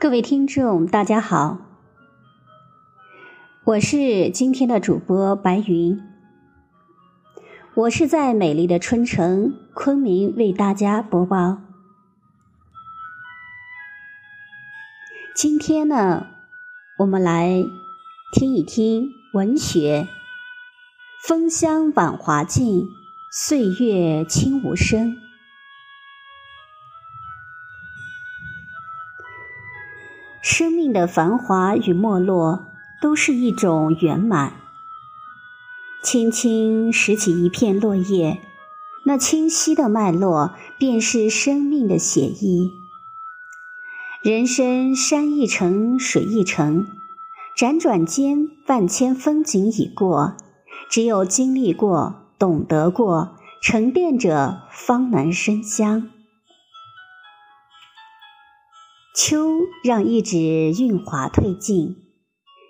各位听众，大家好，我是今天的主播白云。我是在美丽的春城昆明为大家播报。今天呢，我们来听一听文学。风香晚华尽，岁月轻无声。生命的繁华与没落，都是一种圆满。轻轻拾起一片落叶，那清晰的脉络，便是生命的写意。人生山一程，水一程，辗转间，万千风景已过。只有经历过、懂得过、沉淀着，方能生香。秋让一纸韵华褪尽，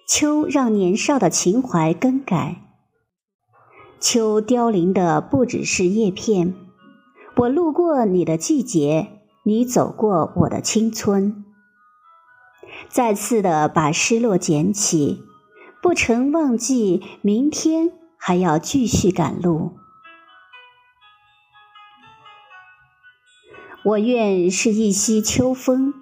秋让年少的情怀更改。秋凋零的不只是叶片，我路过你的季节，你走过我的青春。再次的把失落捡起，不曾忘记明天还要继续赶路。我愿是一袭秋风。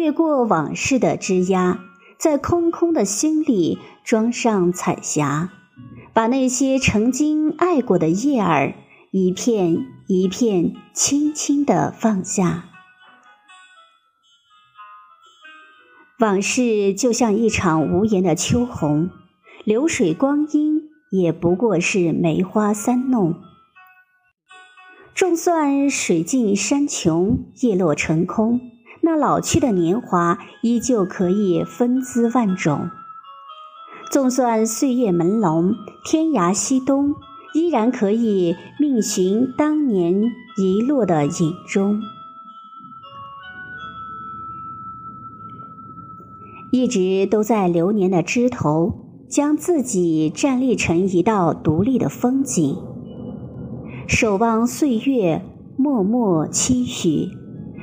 越过往事的枝桠，在空空的心里装上彩霞，把那些曾经爱过的叶儿一片一片轻轻地放下。往事就像一场无言的秋红，流水光阴也不过是梅花三弄。纵算水尽山穷，叶落成空。那老去的年华依旧可以风姿万种，纵算岁月朦胧，天涯西东，依然可以觅寻当年遗落的影踪。一直都在流年的枝头，将自己站立成一道独立的风景，守望岁月默默期许。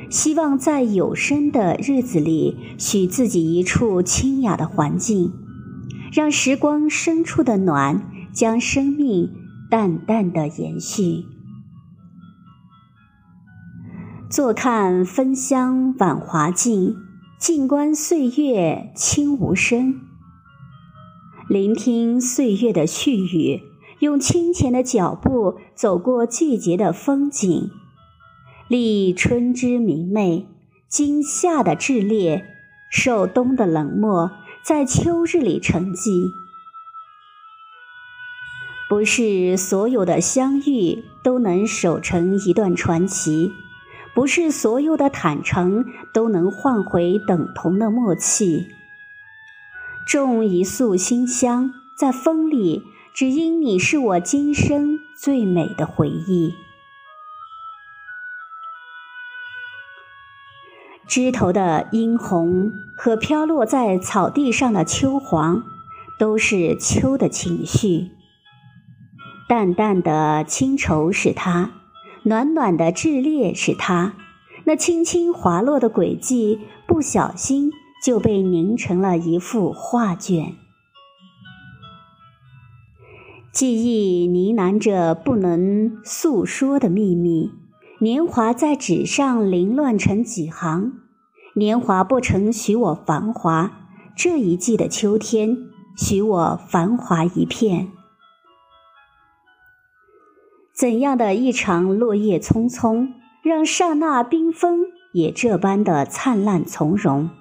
希望在有生的日子里，许自己一处清雅的环境，让时光深处的暖，将生命淡淡的延续。坐看芬香晚华尽，静观岁月轻无声。聆听岁月的絮语，用清浅的脚步走过季节的风景。历春之明媚，经夏的炽烈，受冬的冷漠，在秋日里沉寂。不是所有的相遇都能守成一段传奇，不是所有的坦诚都能换回等同的默契。种一束馨香在风里，只因你是我今生最美的回忆。枝头的殷红和飘落在草地上的秋黄，都是秋的情绪。淡淡的清愁是它，暖暖的炽烈是它，那轻轻滑落的轨迹，不小心就被凝成了一幅画卷。记忆呢喃着不能诉说的秘密。年华在纸上凌乱成几行，年华不曾许我繁华。这一季的秋天，许我繁华一片。怎样的一场落叶匆匆，让刹那缤纷也这般的灿烂从容？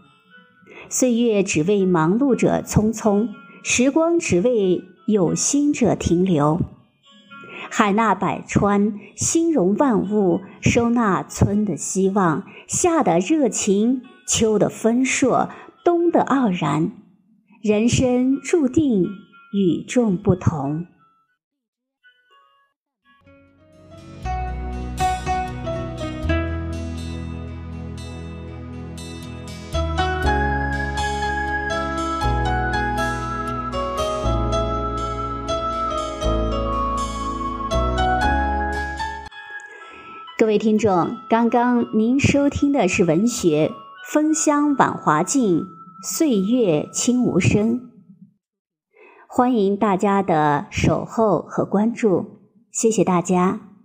岁月只为忙碌者匆匆，时光只为有心者停留。海纳百川，心容万物，收纳春的希望，夏的热情，秋的丰硕，冬的傲然。人生注定与众不同。各位听众，刚刚您收听的是文学《风香晚华尽，岁月轻无声。欢迎大家的守候和关注，谢谢大家。